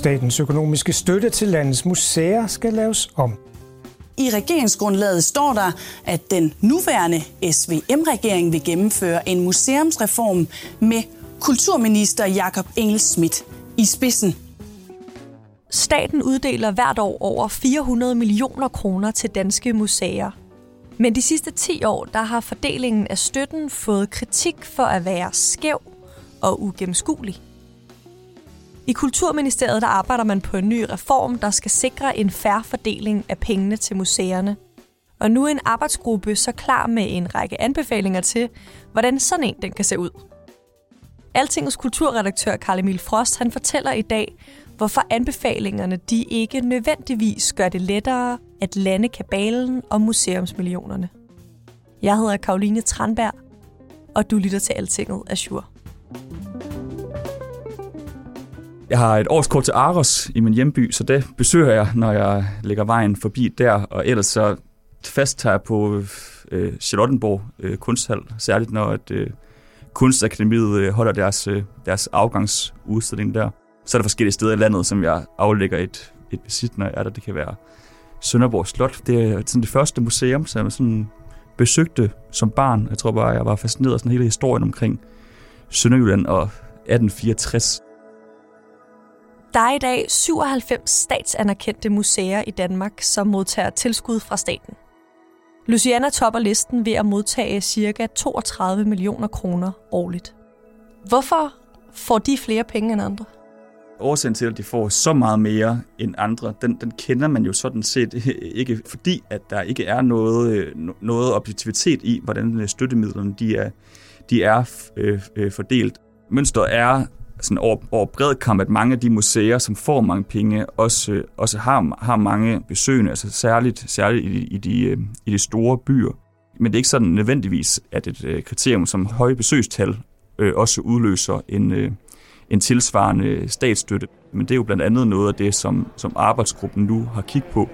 Statens økonomiske støtte til landets museer skal laves om. I regeringsgrundlaget står der, at den nuværende SVM-regering vil gennemføre en museumsreform med kulturminister Jakob Engel Schmidt i spidsen. Staten uddeler hvert år over 400 millioner kroner til danske museer. Men de sidste 10 år, der har fordelingen af støtten fået kritik for at være skæv og ugennemskuelig. I Kulturministeriet der arbejder man på en ny reform, der skal sikre en færre fordeling af pengene til museerne. Og nu er en arbejdsgruppe så klar med en række anbefalinger til, hvordan sådan en den kan se ud. Altingets kulturredaktør Karl Emil Frost han fortæller i dag, hvorfor anbefalingerne de ikke nødvendigvis gør det lettere at lande kabalen og museumsmillionerne. Jeg hedder Karoline Tranberg, og du lytter til Altinget Azure. Jeg har et årskort til Aros i min hjemby, så det besøger jeg, når jeg lægger vejen forbi der, og ellers så fast tager jeg på øh, Charlottenborg øh, Kunsthal, særligt når at, øh, Kunstakademiet øh, holder deres, øh, deres afgangsudstilling der. Så er der forskellige steder i landet, som jeg aflægger et, et visit, når jeg er der. Det kan være Sønderborg Slot. Det er sådan det første museum, som jeg sådan besøgte som barn. Jeg tror bare, jeg var fascineret af sådan hele historien omkring Sønderjylland og 1864. Der er i dag 97 statsanerkendte museer i Danmark, som modtager tilskud fra staten. Luciana topper listen ved at modtage ca. 32 millioner kroner årligt. Hvorfor får de flere penge end andre? Årsagen til, at de får så meget mere end andre, den, den kender man jo sådan set ikke, fordi at der ikke er noget, øh, noget objektivitet i, hvordan støttemidlerne de er, de er øh, øh, fordelt. Mønstret er sådan over, over bred kamp, at mange af de museer, som får mange penge, også, også har, har mange besøgende, altså særligt, særligt i, i, de, øh, i de store byer. Men det er ikke sådan nødvendigvis, at et øh, kriterium som høje besøgstal øh, også udløser en, øh, en tilsvarende statsstøtte. Men det er jo blandt andet noget af det, som, som arbejdsgruppen nu har kigget på.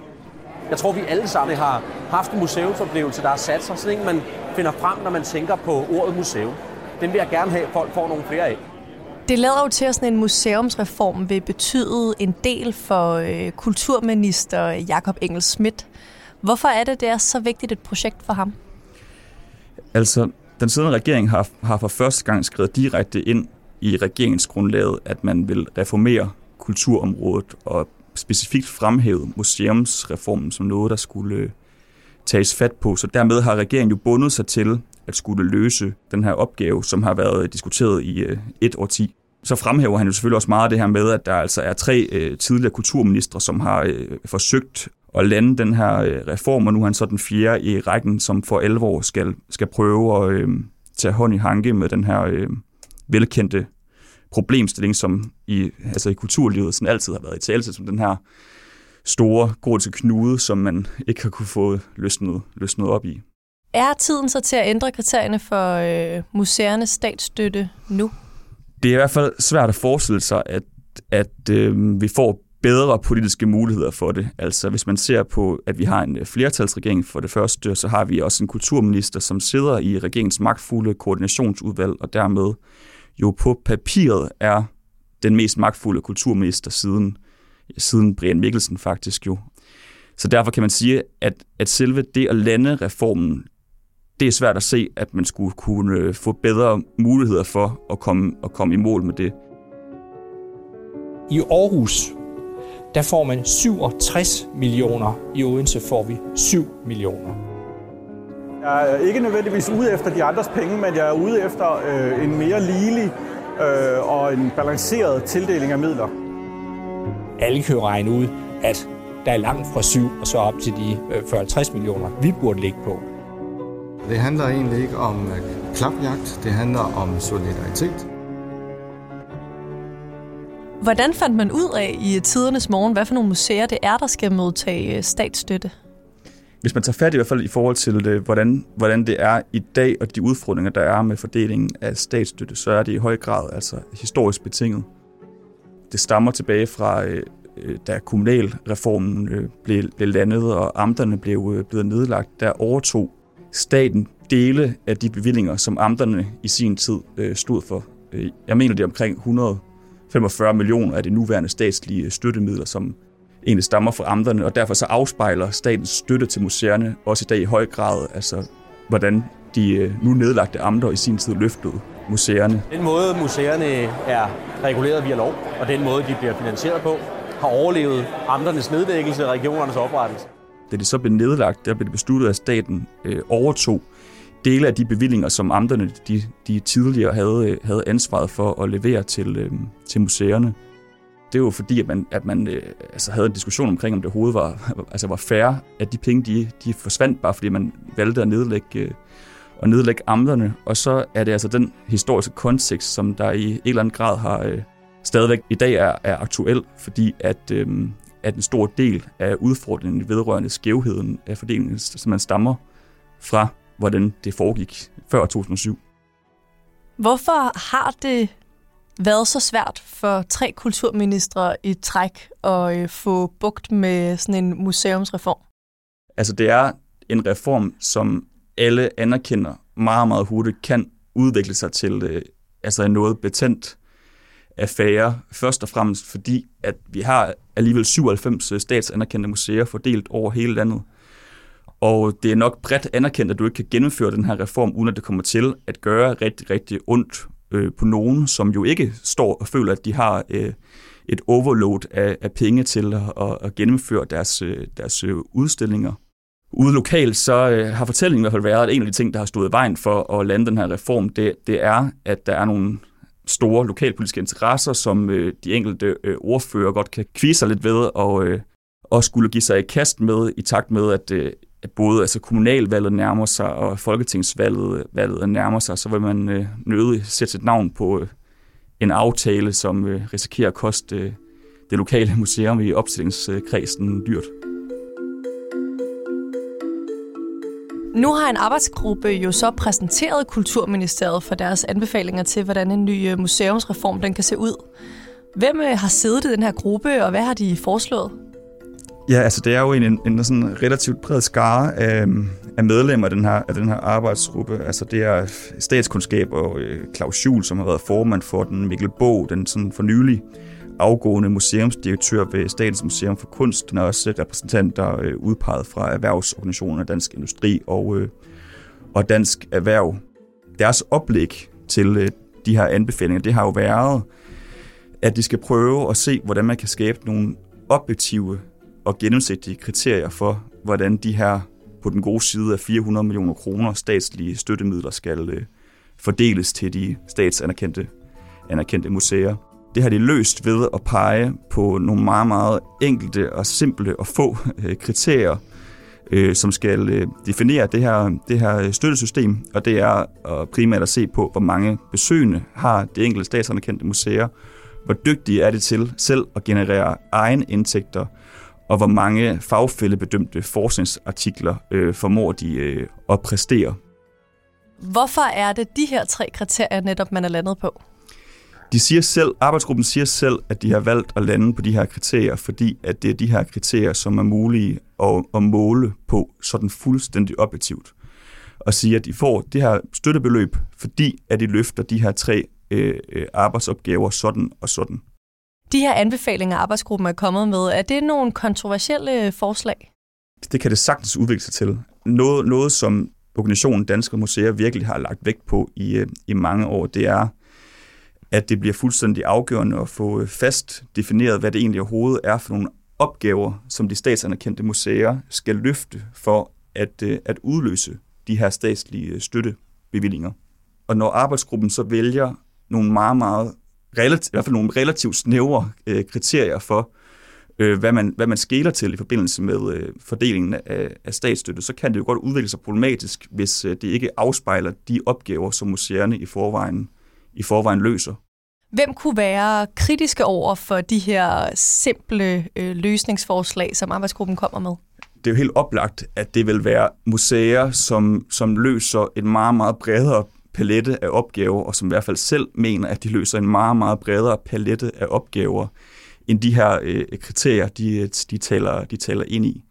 Jeg tror, vi alle sammen har haft en museumsoplevelse, der har sat sig. Sådan en, man finder frem, når man tænker på ordet museum. Den vil jeg gerne have, at folk får nogle flere af. Det lader jo til, at sådan en museumsreform vil betyde en del for øh, kulturminister Jakob Engel Schmidt. Hvorfor er det, det er så vigtigt et projekt for ham? Altså, den siddende regering har, har for første gang skrevet direkte ind i regeringsgrundlaget, at man vil reformere kulturområdet og specifikt fremhæve museumsreformen som noget, der skulle øh, tages fat på. Så dermed har regeringen jo bundet sig til at skulle løse den her opgave, som har været diskuteret i øh, et årti. Så fremhæver han jo selvfølgelig også meget det her med, at der altså er tre øh, tidligere kulturministre, som har øh, forsøgt at lande den her øh, reform, og nu er han så den fjerde i rækken, som for alvor skal, skal prøve at øh, tage hånd i hanke med den her øh, velkendte problemstilling, som i, altså i kulturlivet sådan altid har været i tale som den her store gordiske knude, som man ikke har kunne få løsnet, løsnet op i. Er tiden så til at ændre kriterierne for øh, museernes statsstøtte nu? Det er i hvert fald svært at forestille sig, at, at øh, vi får bedre politiske muligheder for det. Altså hvis man ser på, at vi har en øh, flertalsregering for det første, så har vi også en kulturminister, som sidder i regeringens magtfulde koordinationsudvalg, og dermed jo på papiret er den mest magtfulde kulturminister siden, siden Brian Mikkelsen faktisk jo. Så derfor kan man sige, at, at selve det at lande reformen det er svært at se, at man skulle kunne øh, få bedre muligheder for at komme, at komme i mål med det. I Aarhus, der får man 67 millioner. I Odense får vi 7 millioner. Jeg er ikke nødvendigvis ude efter de andres penge, men jeg er ude efter øh, en mere ligelig øh, og en balanceret tildeling af midler. Alle kan jo regne ud, at der er langt fra 7 og så op til de øh, 40-50 millioner, vi burde ligge på. Det handler egentlig ikke om øh, klapjagt, det handler om solidaritet. Hvordan fandt man ud af i tidernes morgen, hvad for nogle museer det er, der skal modtage øh, statsstøtte? Hvis man tager fat i hvert fald i forhold til, det, hvordan, hvordan det er i dag, og de udfordringer, der er med fordelingen af statsstøtte, så er det i høj grad altså historisk betinget. Det stammer tilbage fra, øh, øh, da kommunalreformen blev, blev landet, og amterne blev, blev nedlagt, der overtog staten dele af de bevillinger, som amterne i sin tid øh, stod for. Øh, jeg mener, det er omkring 145 millioner af de nuværende statslige øh, støttemidler, som egentlig stammer fra amterne, og derfor så afspejler statens støtte til museerne også i dag i høj grad, altså hvordan de øh, nu nedlagte amter i sin tid løftede museerne. Den måde, museerne er reguleret via lov, og den måde, de bliver finansieret på, har overlevet amternes nedlæggelse og regionernes oprettelse. Da det så blev nedlagt, der blev det besluttet, at staten øh, overtog dele af de bevillinger, som amterne de, de tidligere havde, øh, havde ansvaret for at levere til, øh, til museerne det var fordi, at man, at man øh, altså havde en diskussion omkring, om det overhovedet var, altså var færre, at de penge, de, de forsvandt bare, fordi man valgte at nedlægge, øh, at nedlægge amterne. Og så er det altså den historiske kontekst, som der i en eller anden grad har øh, stadigvæk i dag er, er aktuel, fordi at, øh, at en stor del af udfordringen vedrørende skævheden af fordelingen, som man stammer fra, hvordan det foregik før 2007. Hvorfor har det været så svært for tre kulturministre i træk at øh, få bugt med sådan en museumsreform? Altså det er en reform, som alle anerkender meget, meget hurtigt kan udvikle sig til øh, altså noget betændt affære. Først og fremmest fordi, at vi har alligevel 97 øh, statsanerkendte museer fordelt over hele landet. Og det er nok bredt anerkendt, at du ikke kan gennemføre den her reform, uden at det kommer til at gøre rigtig, rigtig ondt øh, på nogen, som jo ikke står og føler, at de har øh, et overload af, af penge til at, at gennemføre deres, øh, deres øh, udstillinger. Ude lokalt, så øh, har fortællingen i hvert fald været, at en af de ting, der har stået i vejen for at lande den her reform, det, det er, at der er nogle store lokalpolitiske interesser, som øh, de enkelte øh, ordfører godt kan kvise sig lidt ved, og, øh, og skulle give sig i kast med, i takt med, at, øh, at både altså kommunalvalget nærmer sig, og folketingsvalget valget nærmer sig, så vil man øh, nødig sætte sit navn på øh, en aftale, som øh, risikerer at koste øh, det lokale museum i opstillingskredsen dyrt. Nu har en arbejdsgruppe jo så præsenteret Kulturministeriet for deres anbefalinger til, hvordan en ny øh, museumsreform den kan se ud. Hvem øh, har siddet i den her gruppe, og hvad har de foreslået? Ja, altså det er jo en, en, en sådan relativt bred skare af, af medlemmer af den, her, af den her arbejdsgruppe. Altså det er statskundskab og øh, Claus Schul, som har været formand for den, Mikkel Bog, den sådan for nylig afgående museumsdirektør ved Statens Museum for Kunst. Han er også repræsentanter øh, udpeget fra erhvervsorganisationen Dansk Industri og, øh, og Dansk Erhverv. Deres oplæg til øh, de her anbefalinger, det har jo været, at de skal prøve at se, hvordan man kan skabe nogle objektive og gennemsigtige kriterier for, hvordan de her på den gode side af 400 millioner kroner statslige støttemidler skal øh, fordeles til de statsanerkendte anerkendte museer. Det har de løst ved at pege på nogle meget, meget enkelte og simple og få øh, kriterier, øh, som skal øh, definere det her, det her støttesystem, og det er primært at se på, hvor mange besøgende har det enkelte statsanerkendte museer, hvor dygtige er de til selv at generere egen indtægter, og hvor mange fagfældebedømte forskningsartikler øh, formår de øh, at præstere. Hvorfor er det de her tre kriterier netop, man er landet på? De siger selv, arbejdsgruppen siger selv, at de har valgt at lande på de her kriterier, fordi at det er de her kriterier, som er mulige at, at måle på sådan fuldstændig objektivt. Og sige, at de får det her støttebeløb, fordi at de løfter de her tre øh, øh arbejdsopgaver sådan og sådan. De her anbefalinger, arbejdsgruppen er kommet med, er det nogle kontroversielle forslag? Det kan det sagtens udvikle sig til. Noget, noget som organisationen Danske Museer virkelig har lagt vægt på i, øh, i mange år, det er, at det bliver fuldstændig afgørende at få øh, fast defineret, hvad det egentlig overhovedet er for nogle opgaver, som de statsanerkendte museer skal løfte for at, øh, at udløse de her statslige øh, støttebevillinger. Og når arbejdsgruppen så vælger nogle meget, meget relativt, i hvert fald nogle relativt snævre øh, kriterier for, øh, hvad, man, hvad man skæler til i forbindelse med øh, fordelingen af, af statsstøtte, så kan det jo godt udvikle sig problematisk, hvis øh, det ikke afspejler de opgaver, som museerne i forvejen, i forvejen løser. Hvem kunne være kritiske over for de her simple øh, løsningsforslag, som arbejdsgruppen kommer med? Det er jo helt oplagt, at det vil være museer, som, som løser et meget, meget bredere palette af opgaver, og som i hvert fald selv mener, at de løser en meget, meget bredere palette af opgaver, end de her øh, kriterier, de, de, taler, de taler ind i.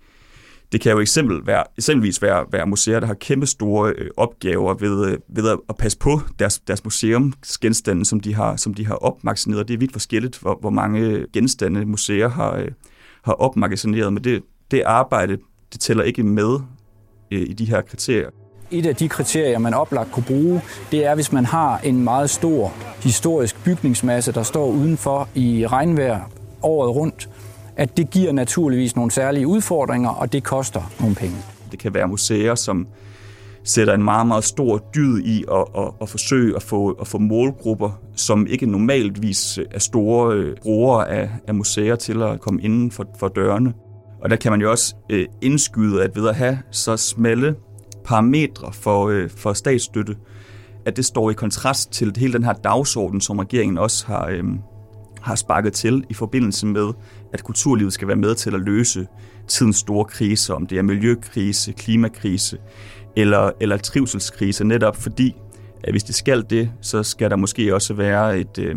Det kan jo eksempel være, eksempelvis være, være museer, der har kæmpe store øh, opgaver ved, øh, ved at, at passe på deres, deres museumsgenstande, som de har, som de har opmagasineret. Det er vidt forskelligt, hvor, hvor mange genstande museer har, øh, har opmagasineret, men det, det arbejde, det tæller ikke med øh, i de her kriterier. Et af de kriterier, man oplagt kunne bruge, det er, hvis man har en meget stor historisk bygningsmasse, der står udenfor i regnvejr året rundt, at det giver naturligvis nogle særlige udfordringer, og det koster nogle penge. Det kan være museer, som sætter en meget, meget stor dyd i at, at, at forsøge at få, at få målgrupper, som ikke normaltvis er store øh, brugere af, af museer til at komme inden for, for dørene. Og der kan man jo også øh, indskyde, at ved at have så smalle parametre for, øh, for statsstøtte, at det står i kontrast til hele den her dagsorden, som regeringen også har, øh, har sparket til i forbindelse med, at kulturlivet skal være med til at løse tidens store kriser, om det er miljøkrise, klimakrise eller, eller trivselskrise, netop fordi, at hvis det skal det, så skal der måske også være et, øh,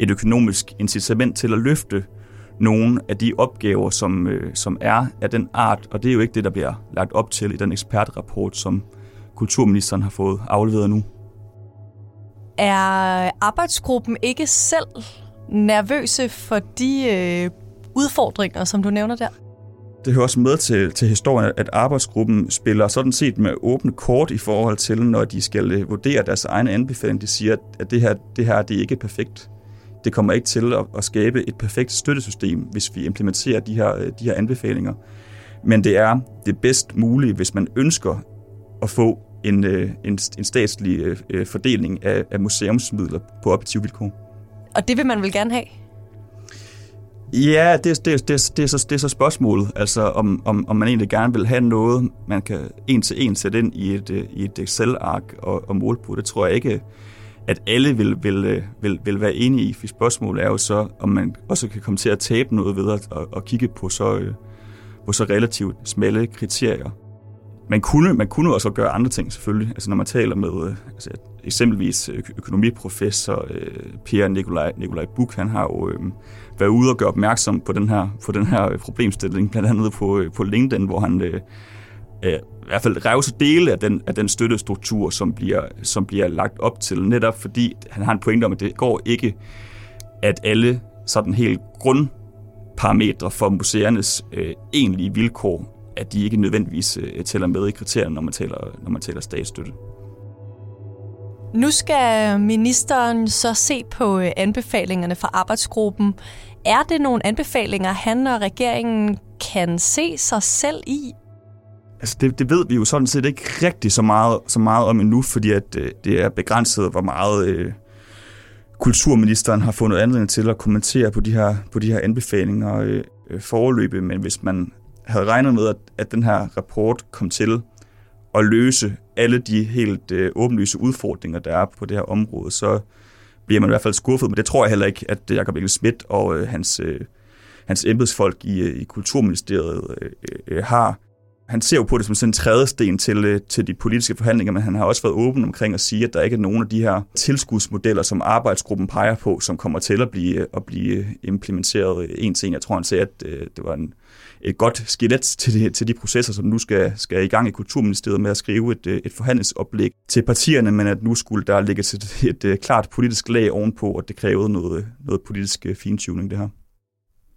et økonomisk incitament til at løfte nogle af de opgaver, som, øh, som er af den art, og det er jo ikke det, der bliver lagt op til i den ekspertrapport, som kulturministeren har fået afleveret nu. Er arbejdsgruppen ikke selv nervøse for de øh, udfordringer, som du nævner der? Det hører også med til, til historien, at arbejdsgruppen spiller sådan set med åbne kort i forhold til, når de skal øh, vurdere deres egne anbefalinger. De siger, at det her, det her det er ikke perfekt. Det kommer ikke til at, at skabe et perfekt støttesystem, hvis vi implementerer de her, øh, de her anbefalinger. Men det er det bedst mulige, hvis man ønsker at få en, øh, en, en statslig fordeling af, af museumsmidler på objektive vilkår. Og det vil man vel gerne have? Ja, det, det, det, det, er, så, det er så spørgsmålet, altså om, om, om man egentlig gerne vil have noget, man kan en til en sætte ind i et, øh, i et Excel-ark og, og måle på. Det tror jeg ikke, at alle vil, vil, øh, vil, vil være enige i. For spørgsmålet er jo så, om man også kan komme til at tabe noget ved at, at, at kigge på så, øh, på så relativt smalle kriterier. Man kunne, man kunne også gøre andre ting selvfølgelig. Altså når man taler med altså, eksempelvis økonomiprofessor øh, Per Nikolaj, Nikolaj Buk, han har jo øh, været ude og gøre opmærksom på den her, på den her problemstilling, blandt andet på, øh, på LinkedIn, hvor han øh, øh, i hvert fald revser dele af den, af den støttestruktur, som bliver, som bliver lagt op til, netop fordi han har en pointe om, at det går ikke, at alle sådan helt grundparametre for museernes øh, egentlige vilkår at de ikke nødvendigvis øh, tæller med i kriterierne, når man taler, når man taler statsstøtte. Nu skal ministeren så se på øh, anbefalingerne fra arbejdsgruppen. Er det nogle anbefalinger, han og regeringen kan se sig selv i? Altså det, det ved vi jo sådan set ikke rigtig så meget, så meget om endnu, fordi at, øh, det er begrænset, hvor meget øh, kulturministeren har fundet anledning til at kommentere på de her, på de her anbefalinger øh, øh foreløbig. Men hvis man havde regnet med, at, at den her rapport kom til at løse alle de helt øh, åbenlyse udfordringer, der er på det her område, så bliver man i hvert fald skuffet. Men det tror jeg heller ikke, at øh, Jacob Engel Schmidt og øh, hans, øh, hans embedsfolk i, øh, i Kulturministeriet øh, øh, har. Han ser jo på det som sådan en tredje sten til, øh, til de politiske forhandlinger, men han har også været åben omkring at sige, at der ikke er nogen af de her tilskudsmodeller, som arbejdsgruppen peger på, som kommer til at blive, øh, at blive øh, implementeret en til en. Jeg tror, han sagde, at øh, det var en et godt skelet til de, til de processer, som nu skal, skal i gang i Kulturministeriet med at skrive et, et forhandlingsoplæg til partierne, men at nu skulle der ligge et, et, et klart politisk lag ovenpå, og det krævede noget, noget politisk øh, fintuning, det her.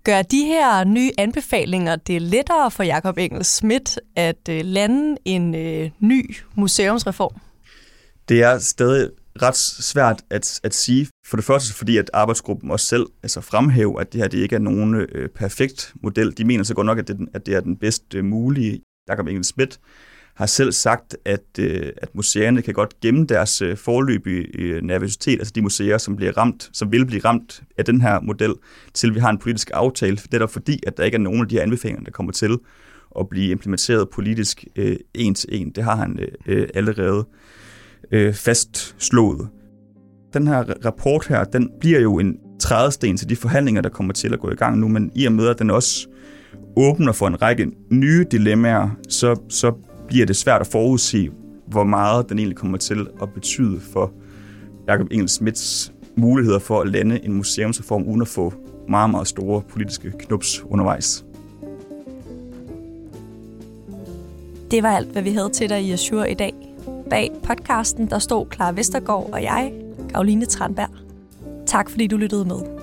Gør de her nye anbefalinger det lettere for Jakob Engel Schmidt at øh, lande en øh, ny museumsreform? Det er stadig ret svært at, at sige. For det første fordi, at arbejdsgruppen også selv altså fremhæver, at det her det ikke er nogen øh, perfekt model. De mener så godt nok, at det, at det er den bedst øh, mulige. Jakob Engel Schmidt har selv sagt, at, øh, at museerne kan godt gemme deres øh, forløbige øh, nervøsitet, altså de museer, som bliver ramt, som vil blive ramt af den her model, til vi har en politisk aftale. Det er fordi, at der ikke er nogen af de her anbefalinger, der kommer til at blive implementeret politisk øh, en til en. Det har han øh, øh allerede øh, fastslået. Den her rapport her, den bliver jo en trædesten til de forhandlinger, der kommer til at gå i gang nu, men i og med, at den også åbner for en række nye dilemmaer, så, så bliver det svært at forudse, hvor meget den egentlig kommer til at betyde for Jacob Engels Smits muligheder for at lande en museumsreform uden at få meget, meget store politiske knups undervejs. Det var alt, hvad vi havde til dig i Azure i dag. Bag podcasten, der stod Clara Vestergaard og jeg, Karoline Tranberg. Tak fordi du lyttede med.